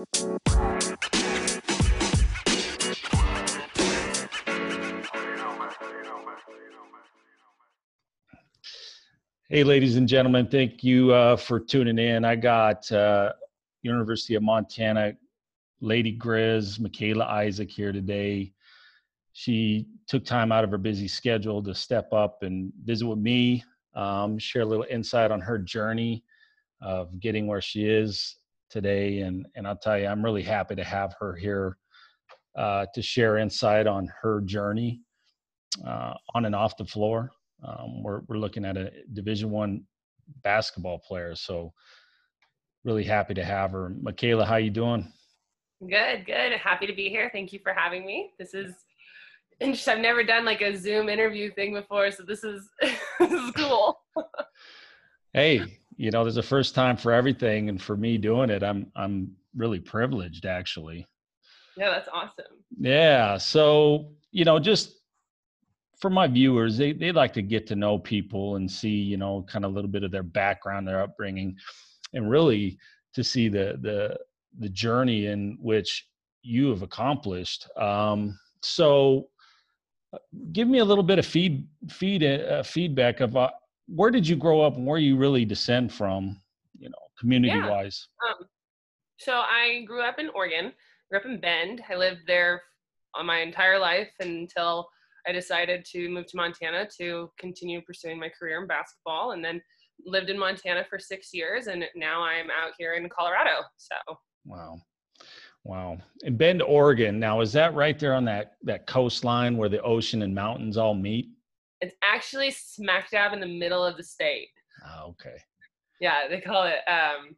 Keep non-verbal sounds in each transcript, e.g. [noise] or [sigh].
Hey, ladies and gentlemen, thank you uh, for tuning in. I got uh, University of Montana Lady Griz, Michaela Isaac here today. She took time out of her busy schedule to step up and visit with me, um, share a little insight on her journey of getting where she is today. And, and I'll tell you, I'm really happy to have her here uh, to share insight on her journey uh, on and off the floor. Um, we're we're looking at a Division One basketball player, so really happy to have her. Michaela, how you doing? Good, good. Happy to be here. Thank you for having me. This is interesting. [laughs] I've never done like a Zoom interview thing before, so this is [laughs] this is cool. [laughs] hey, you know, there's a first time for everything, and for me doing it, I'm I'm really privileged actually. Yeah, that's awesome. Yeah. So, you know, just for my viewers, they they like to get to know people and see, you know, kind of a little bit of their background, their upbringing, and really to see the the the journey in which you have accomplished. Um, so, uh, give me a little bit of feed feed uh, feedback of uh, where did you grow up and where you really descend from, you know, community yeah. wise. Um, so I grew up in Oregon. Grew up in Bend. I lived there on my entire life until I decided to move to Montana to continue pursuing my career in basketball and then lived in Montana for six years and now I'm out here in Colorado. So wow. Wow. And Bend, Oregon. Now is that right there on that that coastline where the ocean and mountains all meet? It's actually smack dab in the middle of the state. Oh, okay. Yeah, they call it um,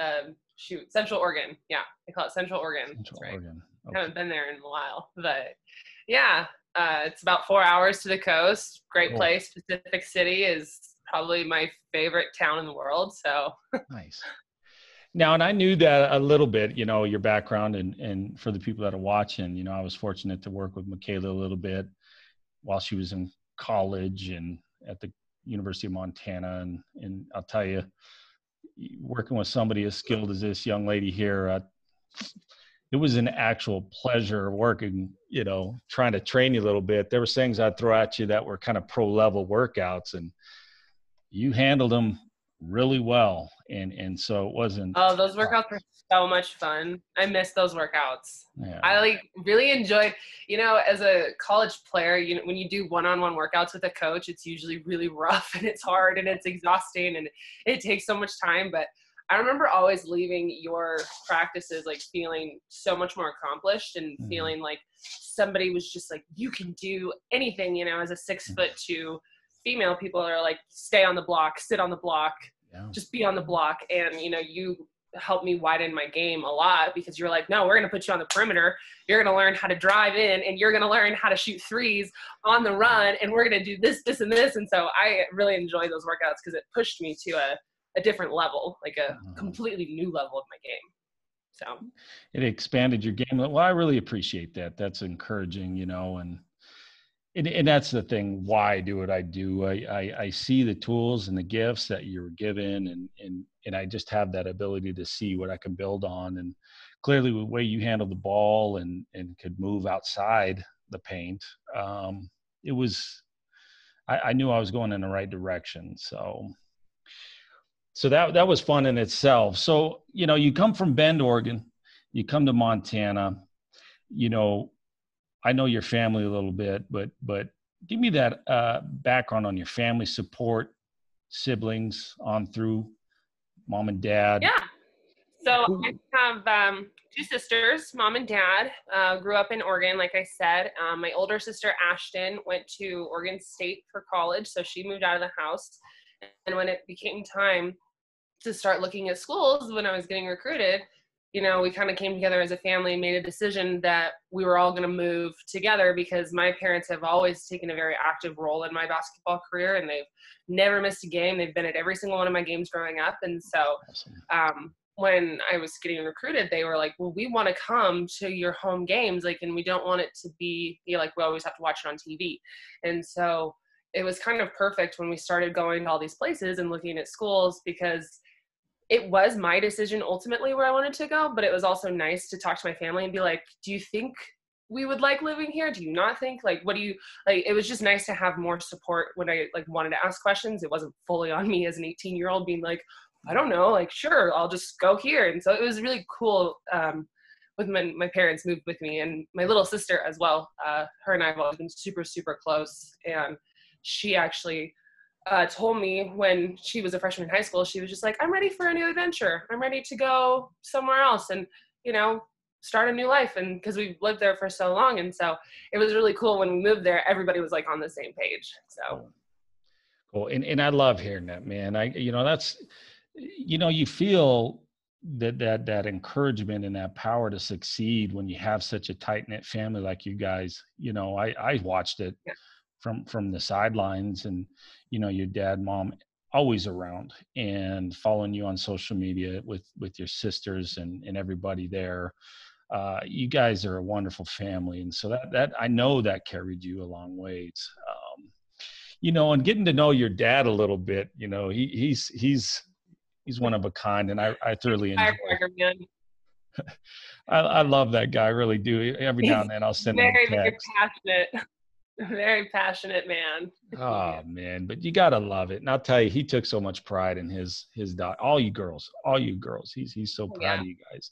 um shoot, Central Oregon. Yeah, they call it Central Oregon. Central right. Oregon. Okay. I haven't been there in a while, but yeah, uh, it's about four hours to the coast. Great cool. place. Pacific City is probably my favorite town in the world. So [laughs] nice. Now, and I knew that a little bit, you know, your background and, and for the people that are watching, you know, I was fortunate to work with Michaela a little bit while she was in college and at the University of Montana. And, and I'll tell you, working with somebody as skilled as this young lady here, it was an actual pleasure working, you know, trying to train you a little bit. There was things I'd throw at you that were kind of pro level workouts and you handled them really well. And, and so it wasn't. Oh, those workouts were so much fun. I miss those workouts. Yeah. I like really enjoyed, you know, as a college player, you know, when you do one-on-one workouts with a coach, it's usually really [laughs] rough and it's hard and it's exhausting and it takes so much time. But I remember always leaving your practices like feeling so much more accomplished and mm-hmm. feeling like somebody was just like, you can do anything, you know, as a six mm-hmm. foot two female, people are like, stay on the block, sit on the block, yeah. just be on the block. And, you know, you helped me widen my game a lot because you're like, no, we're going to put you on the perimeter. You're going to learn how to drive in and you're going to learn how to shoot threes on the run. And we're going to do this, this, and this. And so I really enjoy those workouts because it pushed me to a, a different level, like a uh-huh. completely new level of my game. So it expanded your game. Well, I really appreciate that. That's encouraging, you know, and and, and that's the thing why I do what I do. I, I, I see the tools and the gifts that you're given and and and I just have that ability to see what I can build on. And clearly the way you handle the ball and and could move outside the paint, um, it was I, I knew I was going in the right direction. So so that that was fun in itself. So you know, you come from Bend, Oregon, you come to Montana. You know, I know your family a little bit, but but give me that uh, background on your family support, siblings on through, mom and dad. Yeah. So I have um, two sisters, mom and dad. Uh, grew up in Oregon, like I said. Um, my older sister Ashton went to Oregon State for college, so she moved out of the house. And when it became time to start looking at schools, when I was getting recruited, you know, we kind of came together as a family and made a decision that we were all going to move together because my parents have always taken a very active role in my basketball career and they've never missed a game. They've been at every single one of my games growing up. And so um, when I was getting recruited, they were like, well, we want to come to your home games. Like, and we don't want it to be, you know, like we always have to watch it on TV. And so it was kind of perfect when we started going to all these places and looking at schools because it was my decision ultimately where I wanted to go, but it was also nice to talk to my family and be like, do you think we would like living here? Do you not think? Like, what do you like? It was just nice to have more support when I like wanted to ask questions. It wasn't fully on me as an 18 year old being like, I don't know, like, sure, I'll just go here. And so it was really cool. Um, with my, my parents moved with me and my little sister as well. Uh, her and I have always been super, super close. And she actually uh, told me when she was a freshman in high school, she was just like, I'm ready for a new adventure. I'm ready to go somewhere else and, you know, start a new life. And because we've lived there for so long. And so it was really cool when we moved there, everybody was like on the same page. So cool. And, and I love hearing that, man. I, you know, that's, you know, you feel that, that, that encouragement and that power to succeed when you have such a tight knit family like you guys, you know, I, I watched it. Yeah from from the sidelines and you know your dad mom always around and following you on social media with with your sisters and and everybody there uh, you guys are a wonderful family and so that that i know that carried you a long ways um, you know and getting to know your dad a little bit you know he he's he's he's one of a kind and i i thoroughly enjoy [laughs] I, I love that guy. I really do. Every now and then I'll send very, him a text. Very passionate. [laughs] Very passionate man. oh man, but you gotta love it. And I'll tell you, he took so much pride in his his dot. All you girls, all you girls, he's he's so proud yeah. of you guys.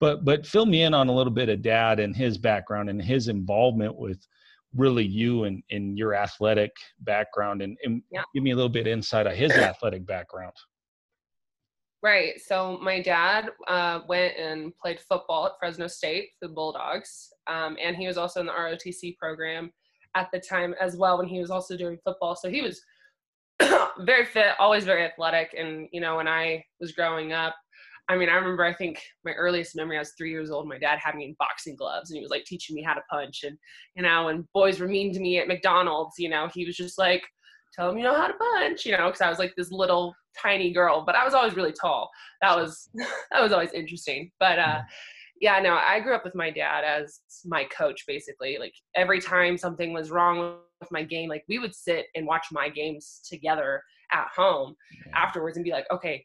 But but fill me in on a little bit of dad and his background and his involvement with really you and, and your athletic background and, and yeah. give me a little bit insight of his [coughs] athletic background. Right. So my dad uh, went and played football at Fresno State for the Bulldogs, um, and he was also in the ROTC program at the time as well when he was also doing football. So he was [clears throat] very fit, always very athletic. And, you know, when I was growing up, I mean, I remember, I think my earliest memory, I was three years old. My dad had me in boxing gloves and he was like teaching me how to punch. And, you know, when boys were mean to me at McDonald's, you know, he was just like, tell them you know how to punch, you know, because I was like this little tiny girl, but I was always really tall. That was, [laughs] that was always interesting. But, uh, yeah, no, I grew up with my dad as my coach basically. Like every time something was wrong with my game, like we would sit and watch my games together at home yeah. afterwards and be like, okay,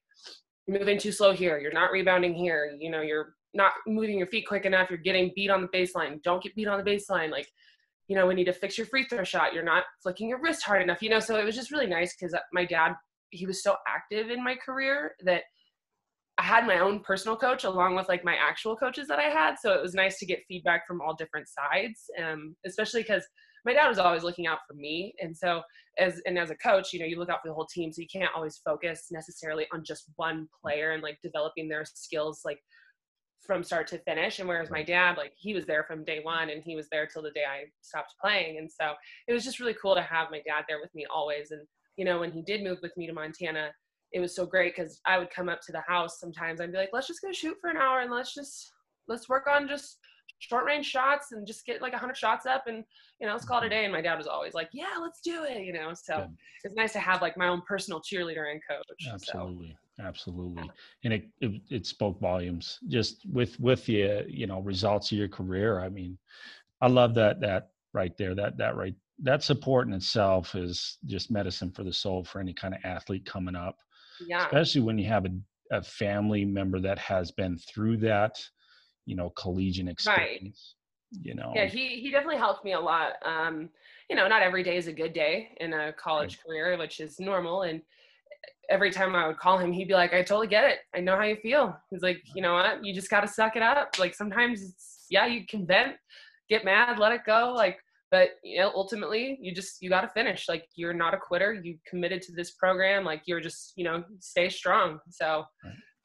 you're moving too slow here. You're not rebounding here. You know, you're not moving your feet quick enough. You're getting beat on the baseline. Don't get beat on the baseline. Like, you know, we need to fix your free throw shot. You're not flicking your wrist hard enough. You know, so it was just really nice because uh, my dad, he was so active in my career that I had my own personal coach along with like my actual coaches that I had. So it was nice to get feedback from all different sides, um, especially because my dad was always looking out for me. And so as and as a coach, you know, you look out for the whole team, so you can't always focus necessarily on just one player and like developing their skills like from start to finish. And whereas my dad, like he was there from day one and he was there till the day I stopped playing. And so it was just really cool to have my dad there with me always. And you know, when he did move with me to Montana, it was so great because I would come up to the house sometimes. I'd be like, let's just go shoot for an hour and let's just let's work on just short range shots and just get like 100 shots up and you know let's call it a mm-hmm. day and my dad was always like yeah let's do it you know so Good. it's nice to have like my own personal cheerleader and coach absolutely so. absolutely and it, it, it spoke volumes just with with the uh, you know results of your career i mean i love that that right there that that right that support in itself is just medicine for the soul for any kind of athlete coming up yeah. especially when you have a, a family member that has been through that you know collegiate experience right. you know yeah he he definitely helped me a lot um you know not every day is a good day in a college right. career which is normal and every time I would call him, he'd be like, I totally get it. I know how you feel. He's like, you know what? You just got to suck it up. Like sometimes it's, yeah, you can vent, get mad, let it go. Like but you know ultimately you just you got to finish. Like you're not a quitter. You committed to this program. Like you're just you know stay strong. So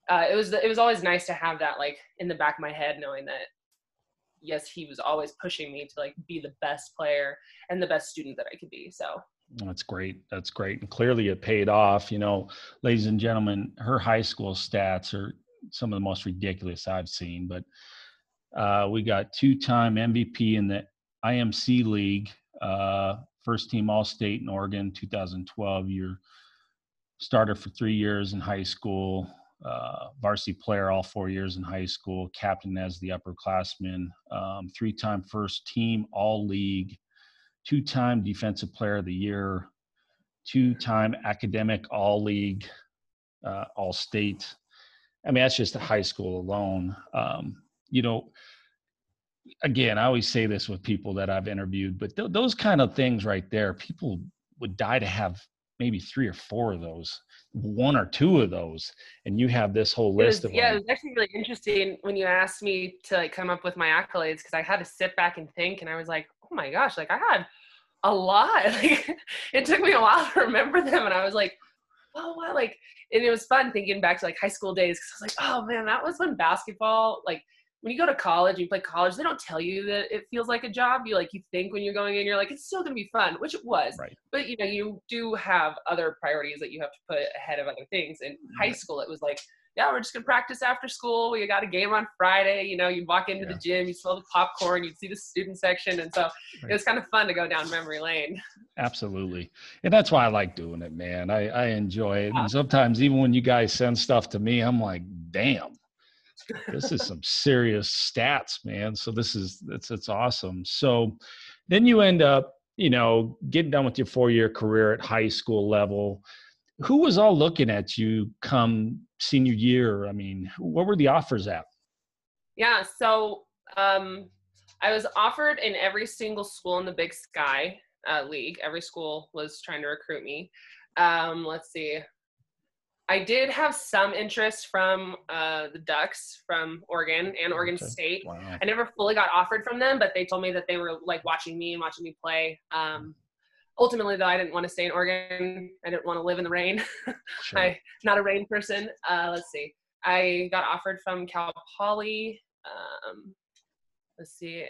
uh, it was it was always nice to have that like in the back of my head knowing that yes he was always pushing me to like be the best player and the best student that i could be. So that's great. That's great. And clearly it paid off. You know ladies and gentlemen her high school stats are some of the most ridiculous i've seen but uh, we got two-time mvp in the IMC League, uh, first team All State in Oregon, 2012. You're starter for three years in high school, uh, varsity player all four years in high school, captain as the upperclassman, um, three time first team All League, two time Defensive Player of the Year, two time academic All League, uh, All State. I mean, that's just high school alone. Um, you know, again, I always say this with people that I've interviewed, but th- those kind of things right there, people would die to have maybe three or four of those, one or two of those, and you have this whole list was, of yeah. them. It was actually really interesting when you asked me to like come up with my accolades because I had to sit back and think, and I was like, oh my gosh, like I had a lot. [laughs] Like it took me a while to remember them, and I was like, oh wow, like, and it was fun thinking back to like high school days because I was like, oh man, that was when basketball like when you go to college, and you play college, they don't tell you that it feels like a job. You like you think when you're going in, you're like, it's still gonna be fun, which it was. Right. But you know, you do have other priorities that you have to put ahead of other things. In high school, it was like, yeah, we're just gonna practice after school. We got a game on Friday. You know, you'd walk into yeah. the gym, you smell the popcorn, you'd see the student section, and so right. it was kind of fun to go down memory lane. Absolutely, and that's why I like doing it, man. I I enjoy it, yeah. and sometimes even when you guys send stuff to me, I'm like, damn this is some serious stats, man. So this is it's it's awesome. So then you end up, you know, getting done with your four year career at high school level. Who was all looking at you come senior year? I mean, what were the offers at? Yeah, so um, I was offered in every single school in the Big Sky uh, League. Every school was trying to recruit me. Um, let's see. I did have some interest from uh, the Ducks from Oregon and Oregon okay. State. Wow. I never fully got offered from them, but they told me that they were like watching me and watching me play. Um, ultimately, though, I didn't want to stay in Oregon. I didn't want to live in the rain. [laughs] Sure. I'm not a rain person. Uh, let's see. I got offered from Cal Poly. Um, let's see.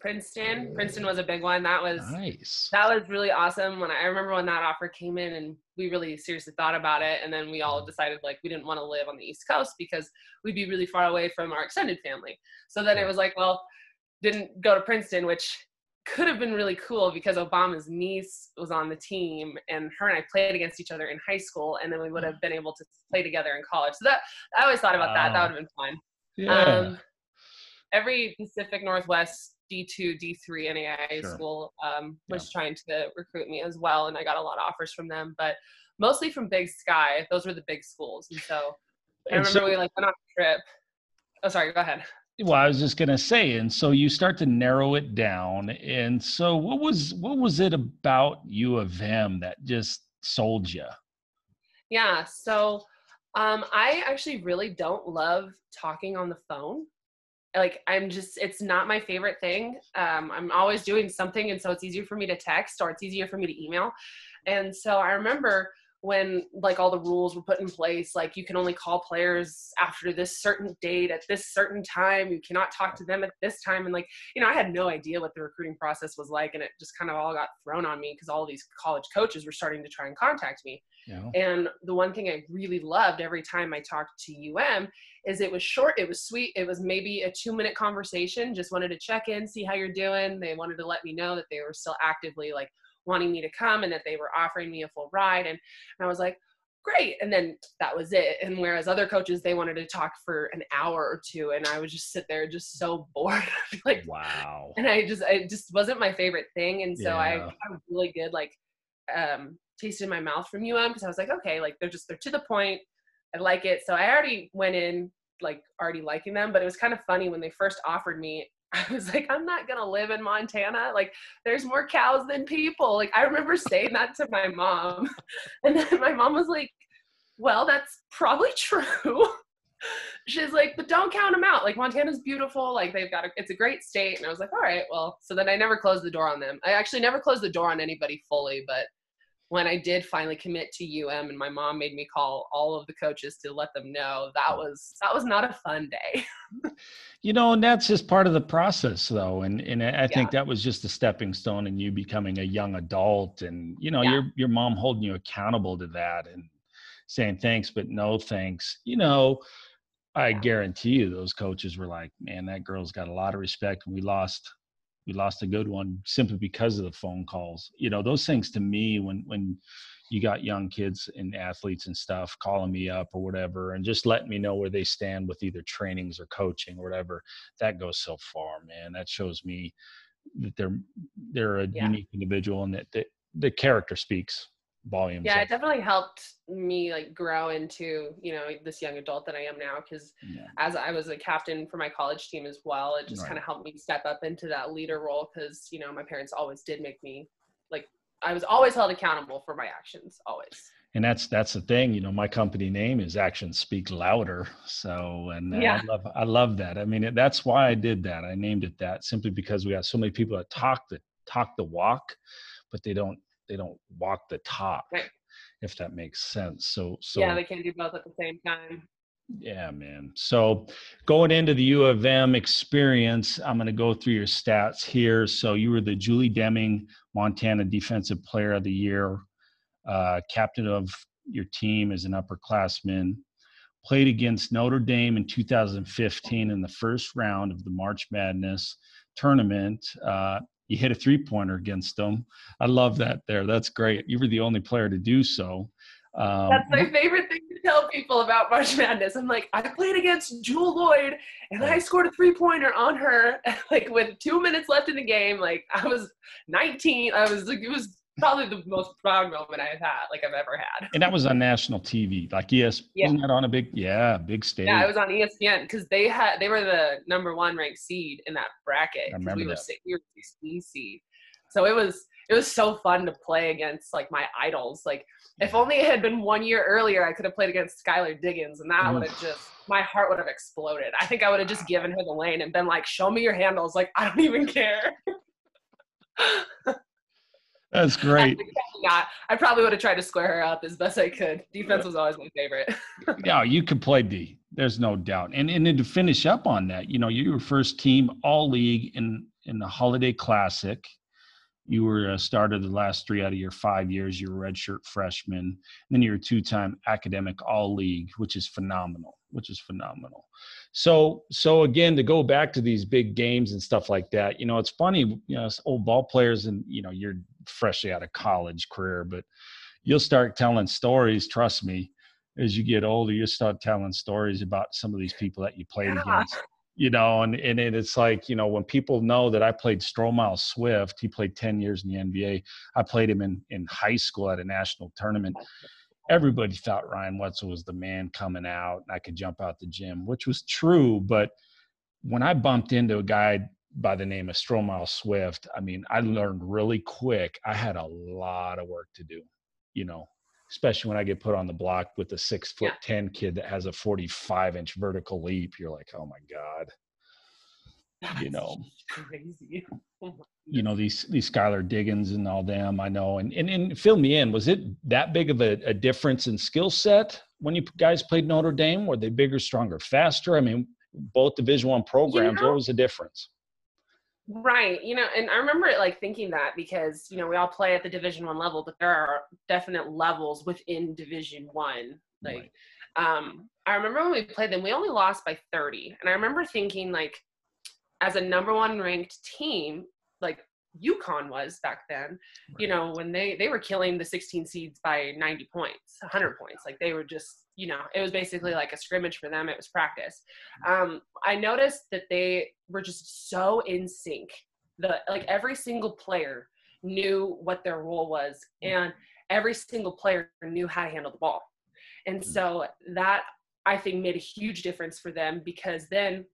Princeton. Princeton was a big one. That was nice. That was really awesome. When I, I remember when that offer came in, and we really seriously thought about it, and then we all decided like we didn't want to live on the East Coast because we'd be really far away from our extended family. So then it was like, well, didn't go to Princeton, which could have been really cool because Obama's niece was on the team and her and I played against each other in high school and then we would have been able to play together in college. So that I always thought about that. That would have been fun. Yeah. Um, every Pacific Northwest D2, D3 NAIA sure. school um, was yeah. trying to recruit me as well, and I got a lot of offers from them, but mostly from Big Sky. Those were the big schools, and so I remember so, we like went on a trip. Oh, sorry. Go ahead. Well, I was just gonna say, and so you start to narrow it down, and so what was what was it about U of M that just sold you? Yeah, so um, I actually really don't love talking on the phone like i'm just it's not my favorite thing. Um, i'm always doing something and so it's easier for me to text or it's easier for me to email. And so i remember when like all the rules were put in place like you can only call players after this certain date at this certain time. You cannot talk to them at this time. And like you know i had no idea what the recruiting process was like and it just kind of all got thrown on me because all these college coaches were starting to try and contact me. Yeah. and the one thing i really loved every time i talked to um is it was short it was sweet it was maybe a two minute conversation just wanted to check in see how you're doing. They wanted to let me know that they were still actively like wanting me to come and that they were offering me a full ride. And, and I was like, great. And then that was it. And whereas other coaches, they wanted to talk for an hour or two. And I would just sit there just so [laughs] bored. [laughs] like, wow. And I just, it just wasn't my favorite thing. And so yeah. I got really good, like, um, taste in my mouth from UM because I was like, okay, like they're just, they're to the point. I like it. So I already went in like already liking them, but it was kind of funny when they first offered me, I was like, I'm not gonna live in Montana. Like, there's more cows than people. Like, I remember saying that to my mom, [laughs] and then my mom was like, Well, that's probably true. [laughs] She's like, but don't count them out. Like Montana's beautiful. Like they've got a, it's a great state. And I was like, all right, well. So then I never closed the door on them. I actually never closed the door on anybody fully, but when I did finally commit to UM and my mom made me call all of the coaches to let them know that was that was not a fun day. you know, and that's just part of the process though. And and I think yeah. that was just a stepping stone in you becoming a young adult and you know, yeah. your your mom holding you accountable to that and saying thanks but no thanks. You know, I yeah. guarantee you those coaches were like, man, that girl's got a lot of respect and we lost we lost a good one simply because of the phone calls. You know those things to me when when you got young kids and athletes and stuff calling me up or whatever and just letting me know where they stand with either trainings or coaching or whatever that goes so far man. That shows me that they're they're a yeah. unique individual and that, that the character speaks volumes. Yeah, it definitely helped me like grow into you know this young adult that I am now because yeah. as I was a captain for my college team as well, it just right. kind of helped me step up into that leader role because you know my parents always did make me like I was always held accountable for my actions, always. And that's that's the thing, you know. My company name is Actions Speak Louder. So, and yeah. I love I love that. I mean, that's why I did that. I named it that simply because we have so many people that talk the talk the walk, but they don't they don't walk the talk. Right. If that makes sense. So, so yeah, they can't do both at the same time. Yeah, man. So going into the U of M experience, I'm going to go through your stats here. So you were the Julie Deming Montana Defensive Player of the Year, uh, captain of your team as an upperclassman, played against Notre Dame in 2015 in the first round of the March Madness tournament. Uh, you hit a three pointer against them. I love that there. That's great. You were the only player to do so. Um, That's my favorite thing to tell people about March Madness. I'm like, I played against Jewell Loyd and I scored a three pointer on her, [laughs] like with two minutes left in the game. Like I was 19. I was like, it was probably the most proud moment I've had, like I've ever had. And that was on national TV, like yes, yeah. wasn't that on a big, yeah, big stage? Yeah, it was on ESPN because they had they were the number one ranked seed in that bracket. I remember we that. Were, we were 16 seed, so it was it was so fun to play against like my idols. Like if only it had been one year earlier, I could have played against Skylar Diggins, and that would have just my heart would have exploded. I think I would have just given her the lane and been like, "Show me your handles." Like I don't even care. [laughs] That's [laughs] great. Not. I probably would have tried to square her up as best I could. Defense was always my favorite. [laughs] yeah, you could play D. There's no doubt. And and then to finish up on that, you know, you were first team all league in in the Holiday Classic. You were a starter the last three out of your five years. You're a redshirt freshman. And then you're a two-time academic all league, which is phenomenal. Which is phenomenal. So so again, to go back to these big games and stuff like that, you know, it's funny, you know, old ball players and you know, you're freshly out of college career, but you'll start telling stories, trust me, as you get older, you start telling stories about some of these people that you played yeah. against you know, and, and it's like, you know, when people know that I played Stromile Swift, he played 10 years in the NBA. I played him in, in high school at a national tournament. Everybody thought Ryan Wetzel was the man coming out and I could jump out the gym, which was true. But when I bumped into a guy by the name of Stromile Swift, I mean, I mm-hmm. learned really quick. I had a lot of work to do, you know, especially when I get put on the block with a six foot yeah. 10 kid that has a 45 inch vertical leap. You're like, oh my God. That's you know, [laughs] crazy. [laughs] Oh you know, these, these Skylar Diggins and all them, I know. And, and, and fill me in, was it that big of a, a difference in skill set when you guys played Notre Dame? Were they bigger, stronger, faster? I mean, both division one programs, you know, what was the difference? Right. You know, and I remember like thinking that because, you know, we all play at the division one level, but there are definite levels within division one. Like, right. um, I remember when we played them, we only lost by 30. And I remember thinking like, as a number one ranked team, like UConn was back then, right. you know, when they, they were killing the 16 seeds by 90 points, 100 points. Like they were just you know, it was basically like a scrimmage for them. It was practice. Um, I noticed that they were just so in sync. The like every single player knew what their role was, and every single player knew how to handle the ball. And so that I think made a huge difference for them because then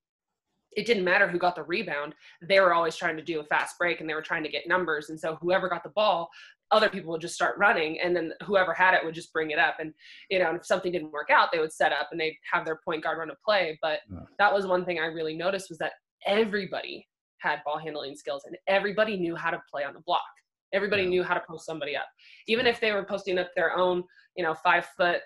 it didn't matter who got the rebound. They were always trying to do a fast break and they were trying to get numbers. And so whoever got the ball, other people would just start running and then whoever had it would just bring it up. And you know if something didn't work out they would set up and they'd have their point guard run a play. But yeah. that was one thing i really noticed was that everybody had ball handling skills and everybody knew how to play on the block. Everybody yeah. knew how to post somebody up. Even if they were posting up their own you know five foot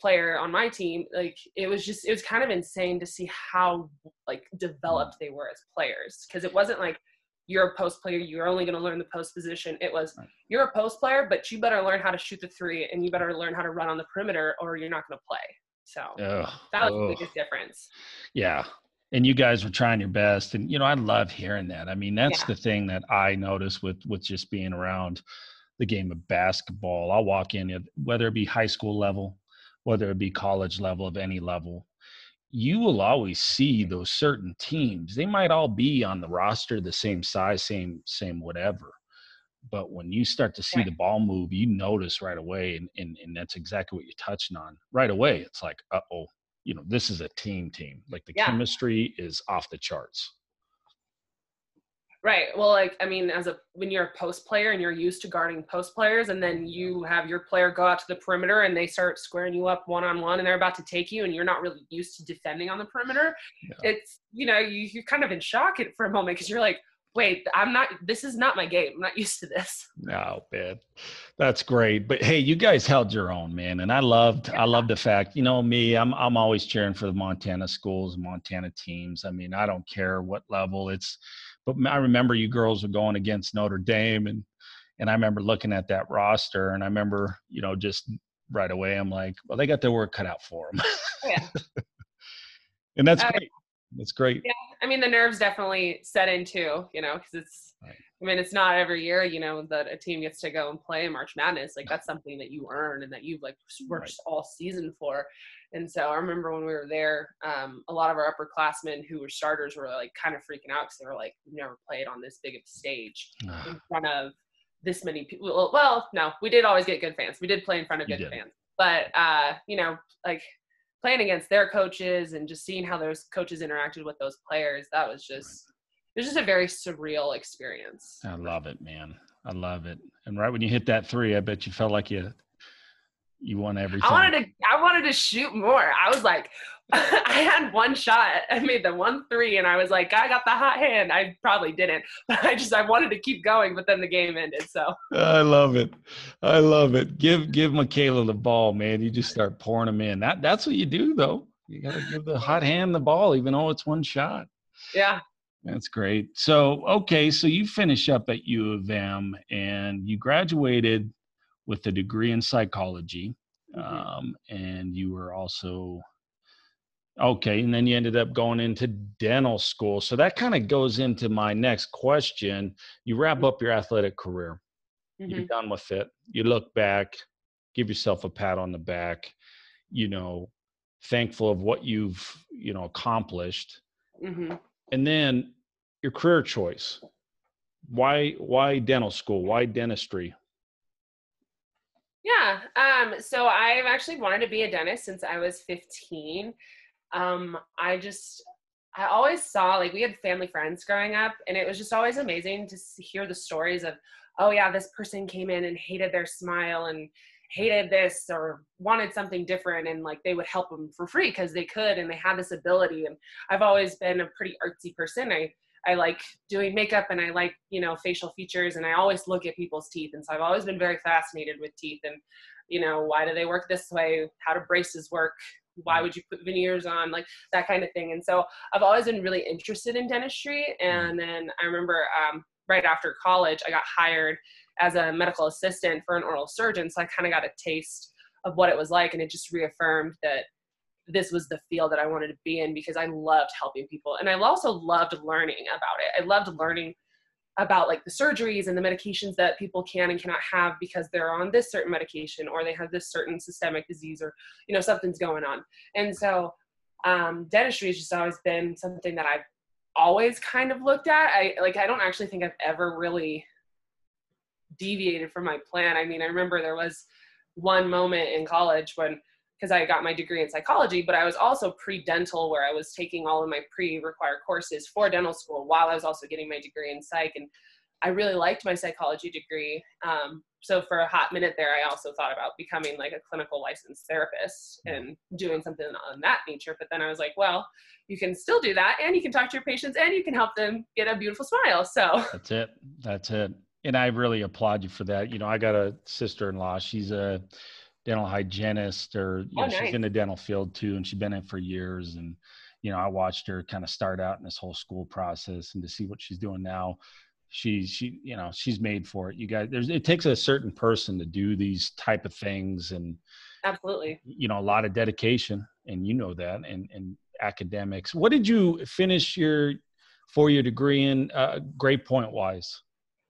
player on my team like it was just it was kind of insane to see how like developed mm. they were as players. Because it wasn't like you're a post player, you're only going to learn the post position. It was, right. you're a post player, but you better learn how to shoot the three and you better learn how to run on the perimeter or you're not going to play. So Ugh. that was Ugh. the biggest difference. Yeah. And you guys were trying your best. And, you know, I love hearing that. I mean, that's yeah. the thing that I notice with, with just being around the game of basketball. I'll walk in, whether it be high school level, whether it be college level of any level, you will always see those certain teams. They might all be on the roster the same size, same same whatever, but when you start to see right. the ball move, you notice right away, and, and and that's exactly what you're touching on. Right away, it's like, uh oh, you know, this is a team team. Like the yeah. chemistry is off the charts. Right. Well, like I mean, as a when you're a post player and you're used to guarding post players, and then you have your player go out to the perimeter and they start squaring you up one on one, and they're about to take you, and you're not really used to defending on the perimeter. Yeah. It's you know you you're kind of in shock for a moment because you're like, wait, I'm not, this is not my game. I'm not [laughs] used to this. No, man. That's great. But hey, you guys held your own, man. And I loved, yeah. I love the fact, you know, me, I'm, I'm always cheering for the Montana schools, Montana teams. I mean, I don't care what level it's, but I remember you girls were going against Notre Dame and, and I remember looking at that roster and I remember, you know, just right away, I'm like, well, they got their work cut out for them. Yeah. [laughs] and that's uh, great. That's great. Yeah, I mean the nerves definitely set in too, you know, because it's. Right. I mean, it's not every year, you know, that a team gets to go and play March Madness. Like that's something that you earn and that you've like worked right. all season for. And so I remember when we were there, um, a lot of our upperclassmen who were starters were like kind of freaking out because they were like, we've never played on this big of a stage in front of this many people. Well, no, we did always get good fans. We did play in front of good fans, but uh, you know, like playing against their coaches and just seeing how those coaches interacted with those players that was just it was just a very surreal experience. I love it man. I love it. And right when you hit that three i bet you felt like you you won every time. I wanted to I wanted to shoot more. I was like [laughs] I had one shot. I made the one three and I was like, I got the hot hand. I probably didn't. [laughs] But I just I wanted to keep going, but then the game ended. So I love it. I love it. Give give Michaela the ball, man. You just start pouring them in. That that's what you do though. You gotta give the hot hand the ball, even though it's one shot. Yeah. That's great. So okay, so you finish up at U of M and you graduated with a degree in psychology. Mm-hmm. Um, and you were also okay and then you ended up going into dental school so that kind of goes into my next question you wrap mm-hmm. up your athletic career mm-hmm. you're done with it you look back give yourself a pat on the back you know thankful of what you've you know accomplished mm-hmm. and then your career choice why why dental school why dentistry yeah. Um, so I've actually wanted to be a dentist since I was 15. Um, I just, I always saw like we had family friends growing up, and it was just always amazing to hear the stories of, oh yeah, this person came in and hated their smile and hated this or wanted something different, and like they would help them for free because they could and they had this ability. And I've always been a pretty artsy person. I I like doing makeup and I like, you know, facial features and I always look at people's teeth. And so I've always been very fascinated with teeth and, you know, why do they work this way? How do braces work? Why would you put veneers on? Like that kind of thing. And so I've always been really interested in dentistry. Mm-hmm. And then I remember um, right after college, I got hired as a medical assistant for an oral surgeon. So I kind of got a taste of what it was like. And it just reaffirmed that this was the field that I wanted to be in because I loved helping people. And I also loved learning about it. I loved learning about like the surgeries and the medications that people can and cannot have because they're on this certain medication or they have this certain systemic disease or you know something's going on and so um, dentistry has just always been something that i've always kind of looked at i like i don't actually think i've ever really deviated from my plan i mean i remember there was one moment in college when because I got my degree in psychology, but I was also pre dental where I was taking all of my pre required courses for dental school while I was also getting my degree in psych. And I really liked my psychology degree. Um, so for a hot minute there, I also thought about becoming like a clinical licensed therapist and doing something on that nature. But then I was like, well, you can still do that and you can talk to your patients and you can help them get a beautiful smile. So that's it. That's it. And I really applaud you for that. You know, I got a sister in law. She's a, dental hygienist or you oh, know, nice. she's in the dental field too and she's been in for years and you know i watched her kind of start out in this whole school process and to see what she's doing now. She she you know she's made for it. You guys there's it takes a certain person to do these type of things and absolutely. you know a lot of dedication and you know that and and academics. What did you finish your four year degree in uh, grade point wise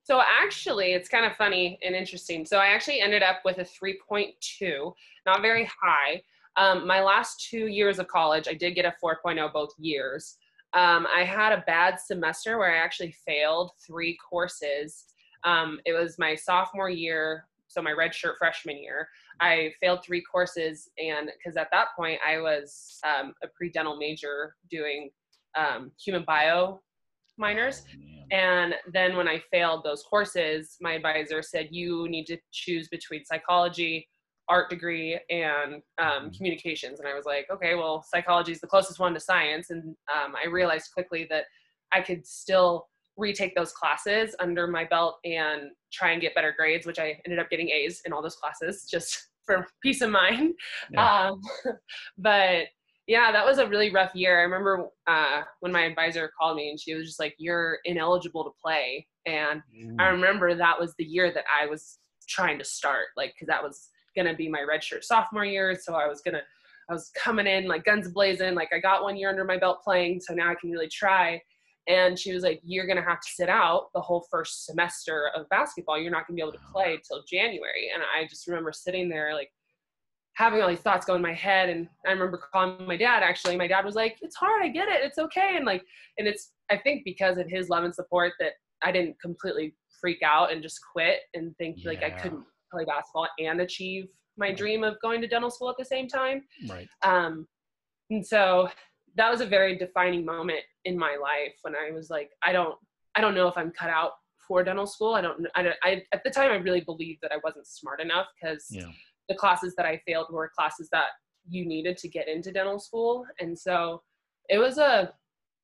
so actually, it's kind of funny and interesting. So I actually ended up with a 3.2, not very high. Um, my last two years of college, I did get a 4.0 both years. Um, I had a bad semester where I actually failed three courses Um, it was my sophomore year, so my red shirt freshman year. I failed three courses, and because at that point I was um, a pre dental major doing um, human bio minors. And then when I failed those courses, my advisor said, You need to choose between psychology, art degree, and um, mm-hmm. communications. And I was like, Okay, well, psychology is the closest one to science. And um, I realized quickly that I could still retake those classes under my belt and try and get better grades, which I ended up getting A's in all those classes [laughs] just for peace of mind. Yeah. Um, [laughs] but yeah, that was a really rough year. I remember uh, when my advisor called me and she was just like, "You're ineligible to play," and mm. I remember that was the year that I was trying to start, like, because that was gonna be my redshirt sophomore year. So I was gonna, I was coming in like guns blazing, like I got one year under my belt playing, so now I can really try. And she was like, "You're gonna have to sit out the whole first semester of basketball. You're not gonna be able to play till January." And I just remember sitting there like having all these thoughts go in my head and i remember calling my dad actually. My dad was like it's hard i get it it's okay and like and it's i think because of his love and support that i didn't completely freak out and just quit and think yeah. like i couldn't play basketball and achieve my dream of going to dental school at the same time. Right. Um and so that was a very defining moment in my life when i was like i don't i don't know if i'm cut out for dental school i don't i, don't, I at the time i really believed that i wasn't smart enough because yeah the classes that I failed were classes that you needed to get into dental school. And so it was a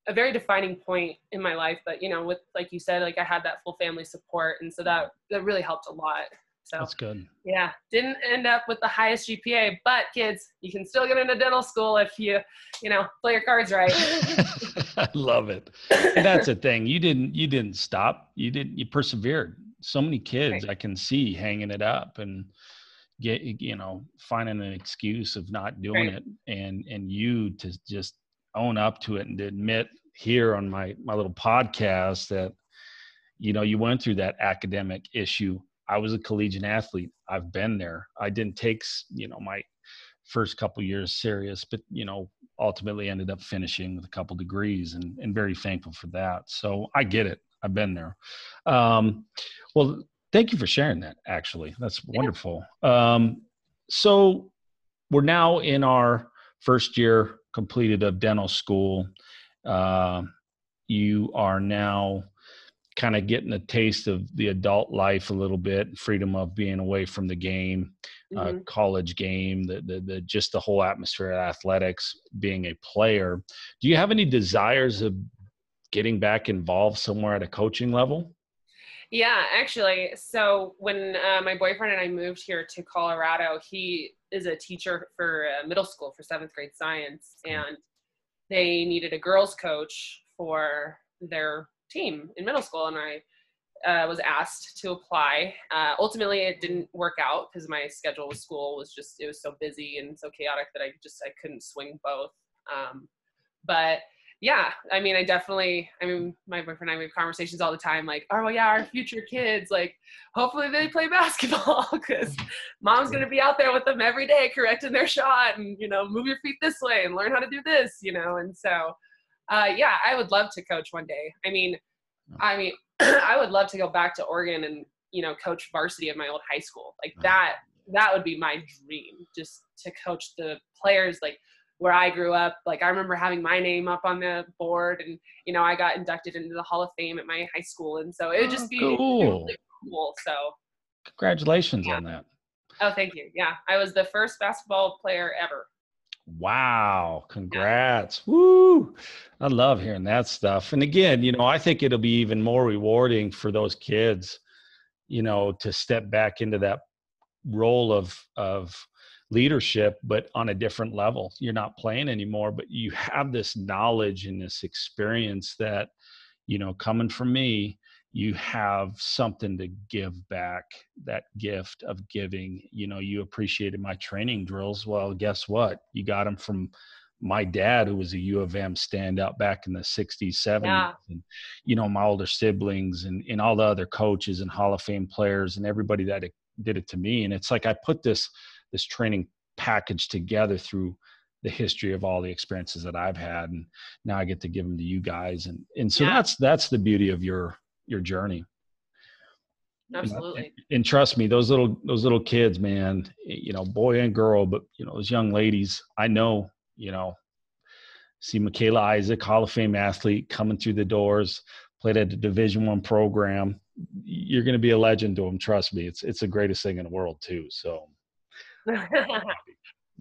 a very defining point in my life. But you know, with like you said, like I had that full family support and so that that really helped a lot. So that's good. Yeah. Didn't end up with the highest GPA, but kids, you can still get into dental school if you, you know, play your cards right. [laughs] I love it. And that's the thing. You didn't you didn't stop. You didn't you persevered. So many kids right. I can see hanging it up and get you know finding an excuse of not doing right. it and and you to just own up to it and to admit here on my my little podcast that you know you went through that academic issue. I was a collegiate athlete. I've been there. I didn't take you know my first couple years serious but you know ultimately ended up finishing with a couple degrees and and very thankful for that. So i get it. I've been there. Um well Thank you for sharing that. Actually, that's wonderful. Yeah. Um, so we're now in our first year completed of dental school. Uh, you are now kind of getting a taste of the adult life a little bit, freedom of being away from the game, uh, mm-hmm. uh, college game, the, the, the just the whole atmosphere of athletics, being a player. Do you have any desires of getting back involved somewhere at a coaching level? Yeah, actually. So when uh, my boyfriend and I moved here to Colorado, he is a teacher for uh, middle school for seventh grade science, and they needed a girls' coach for their team in middle school, and I uh, was asked to apply. Uh, ultimately, it didn't work out because my schedule with school was just it was so busy and so chaotic that I just I couldn't swing both. Um, but yeah, I mean, I definitely, I mean, my boyfriend and I we have conversations all the time, like, oh, well, yeah, our future kids, like, hopefully they play [laughs] basketball because mom's going to be out there with them every day correcting their shot and, you know, move your feet this way and learn how to do this, you know. And so, uh, yeah, I would love to coach one day. I mean, I mean, [clears throat] I would love to go back to Oregon and, you know, coach varsity of my old high school. Like that, that would be my dream just to coach the players, like, where I grew up. Like I remember having my name up on the board, and you know I got inducted into the Hall of Fame at my high school, and so it would just be oh, cool. Really cool. So congratulations yeah. on that. Oh, thank you. Yeah, I was the first basketball player ever. Wow, congrats. Yeah. Woo. I love hearing that stuff. And again, you know, I think it'll be even more rewarding for those kids, you know, to step back into that role of of leadership but on a different level. You're not playing anymore but you have this knowledge and this experience that you know coming from me you have something to give back that gift of giving. You know you appreciated my training drills. Well guess what? You got them from my dad who was a u of m standout back in the 60s 70s yeah. and you know my older siblings and, and all the other coaches and hall of fame players and everybody that did it to me. And it's like i put this this training package together through the history of all the experiences that I've had, and now I get to give them to you guys, and and so yeah. that's that's the beauty of your your journey. absolutely. And, and, trust me, those little those little kids, man, you know, boy and girl, but you know, those young ladies, I know, you know, see Michaela Isaac, Hall of Fame athlete, coming through the doors, played at a Division One program. You're going to be a legend to them. Trust me, it's it's the greatest thing in the world too. So. [laughs]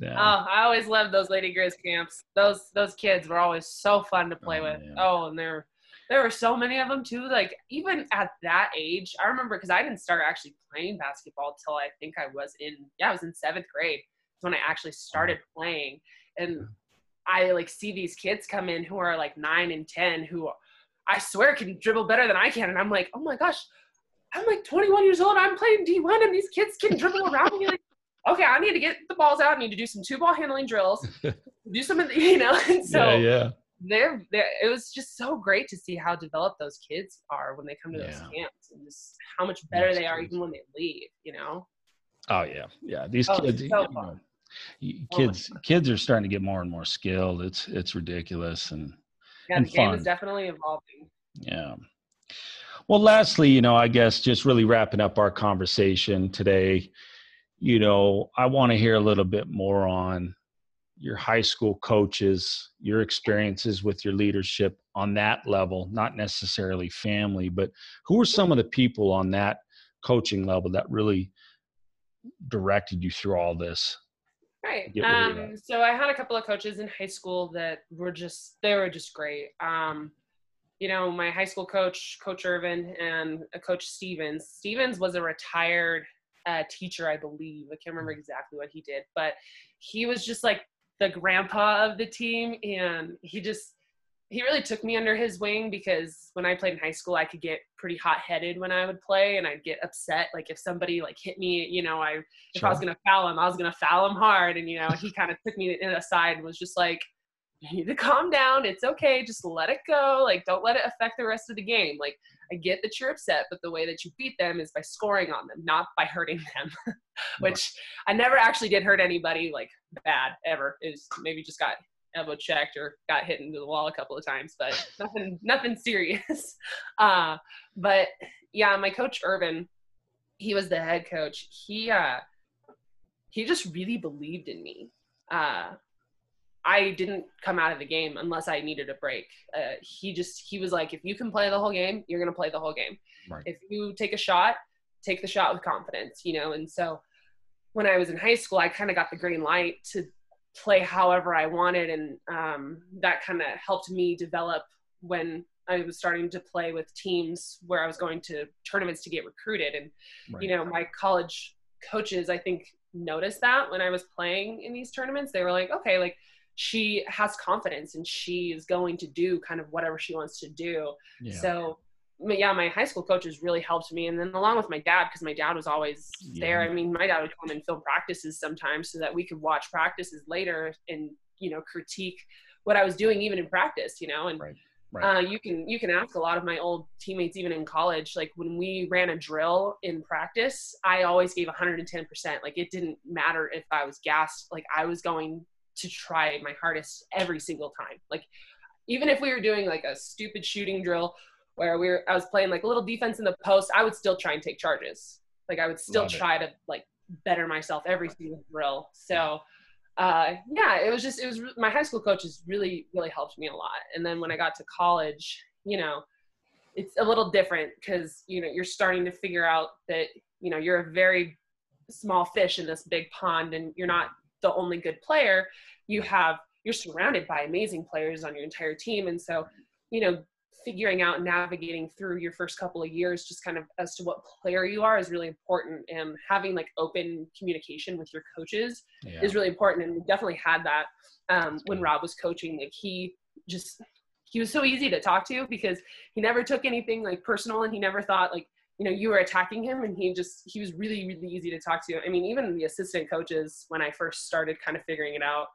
Yeah. Oh, I always loved those Lady Griz camps. Those those kids were always so fun to play oh, with. Yeah. Oh, and there there were so many of them too. Like even at that age, I remember because I didn't start actually playing basketball till I think I was in yeah I was in seventh grade. That's when I actually started uh-huh. playing, and I like see these kids come in who are like nine and ten who I swear can dribble better than I can, and I'm like, oh my gosh, I'm like 21 years old. I'm playing D1, and these kids can dribble around me like okay, I need to get the balls out. I need to do some two ball handling drills, [laughs] do some, of the, [laughs] you know. And so yeah, yeah. They're, they're, it was just so great to see how developed those kids are when they come to yeah. those camps and just how much better That's they are even when they leave, you know? Oh yeah. Yeah. These oh, kids, so you know, oh, kids, oh kids are starting to get more and more skilled. It's, it's ridiculous. And, yeah, and the fun. game is definitely evolving. Yeah. Well, lastly, you know, I guess just really wrapping up our conversation today, you know, I want to hear a little bit more on your high school coaches, your experiences with your leadership on that level, not necessarily family, but who are some of the people on that coaching level that really directed you through all this? Right. Um, so I had a couple of coaches in high school that were just, they were just great. Um, you know, my high school coach, Coach Irvin, and Coach Stevens. Stevens was a retired uh, teacher, I believe. I can't remember mm. exactly what he did, but he was just like the grandpa of the team, and he just he really took me under his wing because when I played in high school, I could get pretty hot headed when I would play, and I'd get upset. Like if somebody like hit me, you know, I if sure. I was gonna foul him, I was gonna foul him hard, and you know, he kind of took me aside and was just like, [laughs] "You need to calm down. It's okay. Just let it go. Like don't let it affect the rest of the game. Like I get that you're upset, but the way that you beat them is by scoring on them, not by hurting them. [laughs] Which I never actually did hurt anybody like bad ever. Is maybe just got elbow checked or got hit into the wall a couple of times, but [laughs] nothing nothing serious. Uh, but yeah, my coach Irvin, he was the head coach. He uh, he just really believed in me. Uh, I didn't come out of the game unless I needed a break. Uh, he just he was like, if you can play the whole game, you're gonna play the whole game. Right. If you take a shot, take the shot with confidence, you know. And so when I was in high school, I kind of got the green light to play however I wanted, and um, that kind of helped me develop when I was starting to play with teams where I was going to tournaments to get recruited. And right. you know, my college coaches, I think, noticed that when I was playing in these tournaments. They were like, okay, like she has confidence and she is going to do kind of whatever she wants to do. Yeah. So yeah, my high school coaches really helped me. And then along with my dad, because my dad was always yeah. there. I mean, my dad would come and film practices sometimes so that we could watch practices later and, you know, critique what I was doing even in practice, you know, and right. Right. Uh, you can you can ask a lot of my old teammates even in college like when we ran a drill in practice i always gave 110% like it didn't matter if i was gassed like i was going to try my hardest every single time. Like even if we were doing like a stupid shooting drill where we were I was playing like a little defense in the post, I would still try and take charges. Like I would still Love try it. to like better myself every single drill. So uh yeah, it was just it was my high school coaches really really helped me a lot. And then when I got to college, you know, it's a little different because you know you're starting to figure out that you know you're a very small fish in this big pond and you're not the only good player you have you're surrounded by amazing players on your entire team. And so you know figuring out and navigating through your first couple of years just kind of as to what player you are is really important. And having like open communication with your coaches yeah. is really important. And we definitely had that um, when rob was coaching like he just he was so easy to talk to because he never took anything like personal and he never thought like you know you were attacking him and he just he was really really easy to talk to. I mean even the assistant coaches when i first started kind of figuring it out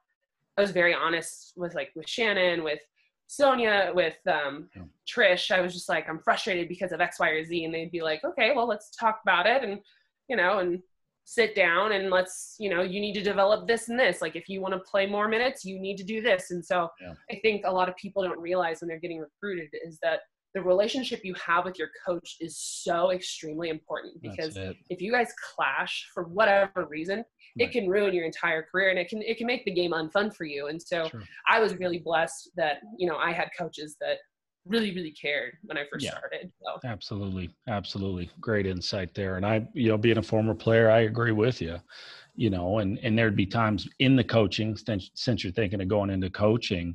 i was very honest with like with shannon with sonia with um, yeah. trish. I was just like i'm frustrated because of x y or z. And they'd be like okay well let's talk about it and you know and sit down and let's you know you need to develop this and this. Like if you want to play more minutes you need to do this. And so yeah. i think a lot of people don't realize when they're getting recruited is that the relationship you have with your coach is so extremely important because if you guys clash for whatever reason, right. it can ruin your entire career and it can it can make the game unfun for you. And so sure. I was really blessed that, you know, I had coaches that really really cared when i first yeah, started so. absolutely absolutely great insight there and i you know being a former player i agree with you you know and and there'd be times in the coaching since, since you're thinking of going into coaching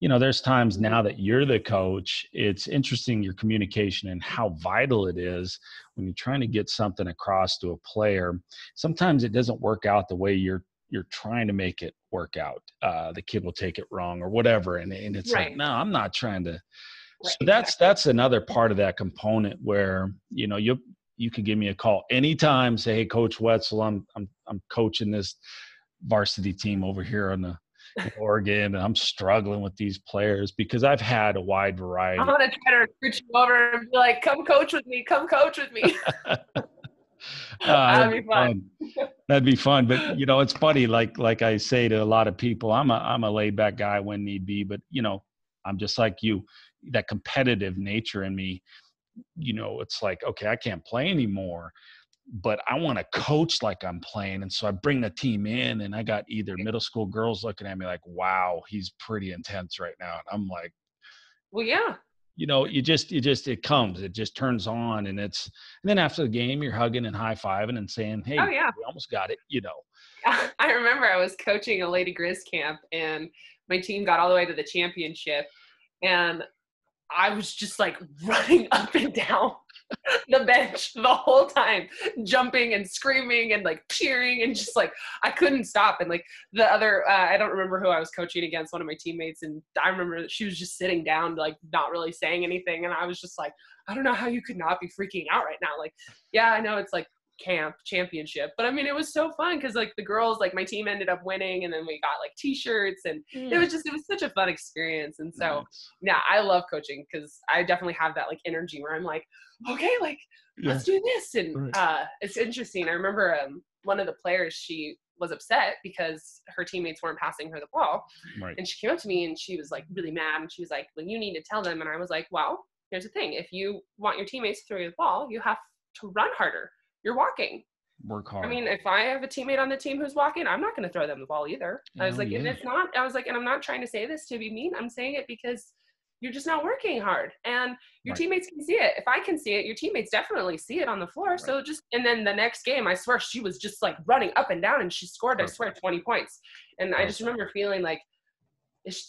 you know there's times now that you're the coach it's interesting your communication and how vital it is when you're trying to get something across to a player sometimes it doesn't work out the way you're you're trying to make it work out uh, the kid will take it wrong or whatever and, and it's right. like no i'm not trying to right, so that's exactly. that's another part of that component where you know you you can give me a call anytime say hey coach wetzel i'm i'm, I'm coaching this varsity team over here on the Oregon, and I'm struggling with these players because I've had a wide variety. I'm gonna try to recruit you over and be like, "Come coach with me. Come coach with me." uh, [laughs] [laughs] that'd be fun. fun. That'd be fun. But [laughs] you know, it's funny. Like like I say to a lot of people, I'm a I'm a laid back guy when need be. But you know, I'm just like you. That competitive nature in me. You know, it's like okay, I can't play anymore but I want to coach like I'm playing. And so I bring the team in and I got either middle school girls looking at me like, wow, he's pretty intense right now. And I'm like, well, yeah. You know, you just, you just, it comes, it just turns on. And it's, and then after the game, you're hugging and high fiving and saying, hey, oh, yeah. we almost got it, you know. [laughs] I remember I was coaching a Lady Griz camp and my team got all the way to the championship. And I was just like [laughs] running up and down [laughs] the bench the whole time, jumping and screaming and like cheering and just like I couldn't stop. And like the other, uh, I don't remember who I was coaching against, one of my teammates, and I remember she was just sitting down, like not really saying anything, and I was just like, I don't know how you could not be freaking out right now. Like, yeah, I know it's like camp championship but i mean it was so fun because like the girls like my team ended up winning and then we got like t-shirts and mm. it was just it was such a fun experience and so nice. yeah i love coaching because i definitely have that like energy where i'm like okay like yeah. let's do this and right. uh it's interesting i remember um one of the players she was upset because her teammates weren't passing her the ball right. and she came up to me and she was like really mad and she was like well you need to tell them and i was like well here's the thing if you want your teammates to throw you the ball you have to run harder you're walking. Work hard. I mean, if I have a teammate on the team who's walking, I'm not going to throw them the ball either. I was oh, like, yeah. and it's not, I was like, and I'm not trying to say this to be mean. I'm saying it because you're just not working hard and your right. teammates can see it. If I can see it, your teammates definitely see it on the floor. Right. So just, and then the next game, I swear she was just like running up and down and she scored, Perfect. I swear, 20 points. And Perfect. I just remember feeling like,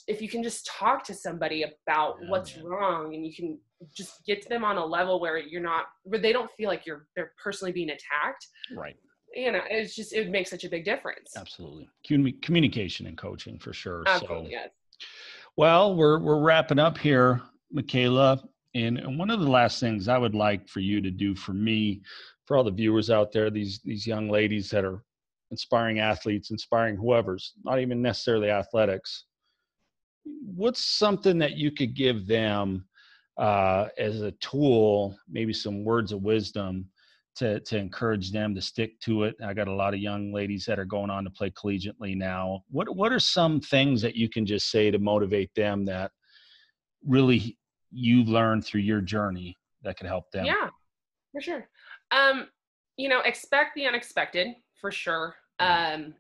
if you can just talk to somebody about yeah, what's wrong and you can just get to them on a level where you're not where they don't feel like you're they're personally being attacked. Right. You know it's just it makes such a big difference. Absolutely. Communication and coaching for sure absolutely, so yes. well we're we're wrapping up here michaela and, and one of the last things i would like for you to do for me for all the viewers out there these these young ladies that are inspiring athletes inspiring whoever's not even necessarily athletics what's something that you could give them uh, as a tool, maybe some words of wisdom to, to encourage them to stick to it. I got a lot of young ladies that are going on to play collegiately now. What, what are some things that you can just say to motivate them that really you learned through your journey that could help them? Yeah, for sure. Um, you know, expect the unexpected for sure. Um,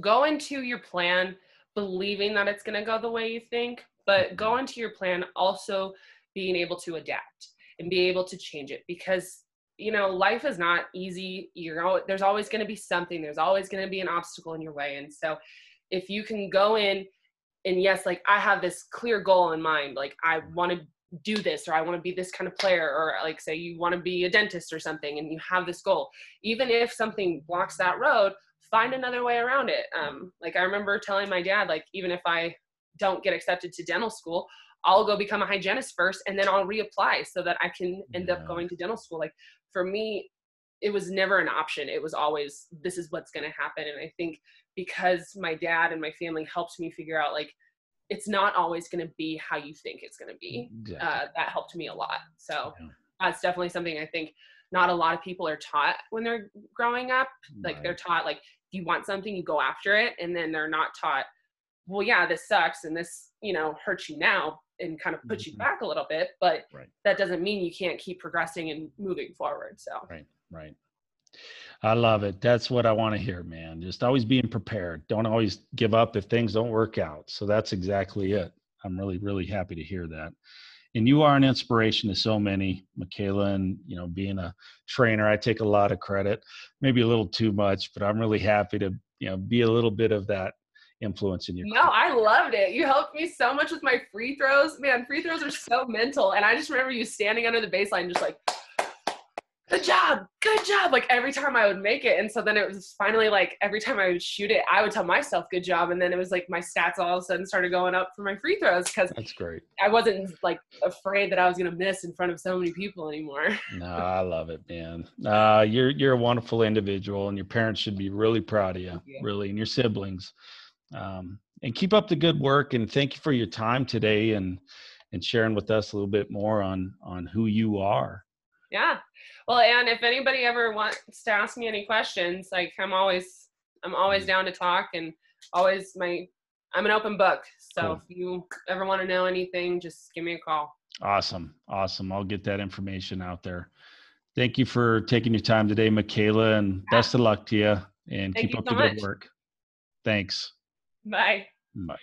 go into your plan believing that it's going to go the way you think, but go into your plan also being able to adapt and be able to change it because you know life is not easy. You're there's always going to be something. There's always going to be an obstacle in your way. And so if you can go in and yes like i have this clear goal in mind like i want to do this or i want to be this kind of player or like say you want to be a dentist or something and you have this goal even if something blocks that road find another way around it um, like i remember telling my dad like even if i don't get accepted to dental school i'll go become a hygienist first and then i'll reapply so that i can end yeah. up going to dental school like for me it was never an option it was always this is what's going to happen and i think because my dad and my family helped me figure out like it's not always going to be how you think it's going to be exactly. uh, that helped me a lot so yeah. that's definitely something i think not a lot of people are taught when they're growing up like right. they're taught like you want something you go after it and then they're not taught well yeah this sucks and this you know hurts you now and kind of puts you mm-hmm. back a little bit but right. that doesn't mean you can't keep progressing and moving forward so. Right right. I love it. That's what i want to hear man. Just always being prepared. Don't always give up if things don't work out. So that's exactly it. I'm really really happy to hear that and you are an inspiration to so many michaela and you know being a trainer i take a lot of credit maybe a little too much but i'm really happy to you know be a little bit of that influence in your no career. i loved it you helped me so much with my free throws man free throws are so mental and i just remember you standing under the baseline just like good job, good job. Like every time I would make it. And so then it was finally like every time I would shoot it, I would tell myself good job. And then it was like my stats all of a sudden started going up for my free throws because that's great. I wasn't like afraid that I was gonna miss in front of so many people anymore. [laughs] no, I love it, man. Uh, you're you're a wonderful individual and your parents should be really proud of you, you. really, and your siblings. Um, and keep up the good work and thank you for your time today and and sharing with us a little bit more on on who you are yeah. Well, and if anybody ever wants to ask me any questions, like I'm always I'm always mm-hmm. down to talk and always my I'm an open book. So cool. if you ever want to know anything, just give me a call. Awesome. Awesome. I'll get that information out there. Thank you for taking your time today, Michaela, and yeah. best of luck to you and Thank keep you up so the much. good work. Thanks. Bye. Bye.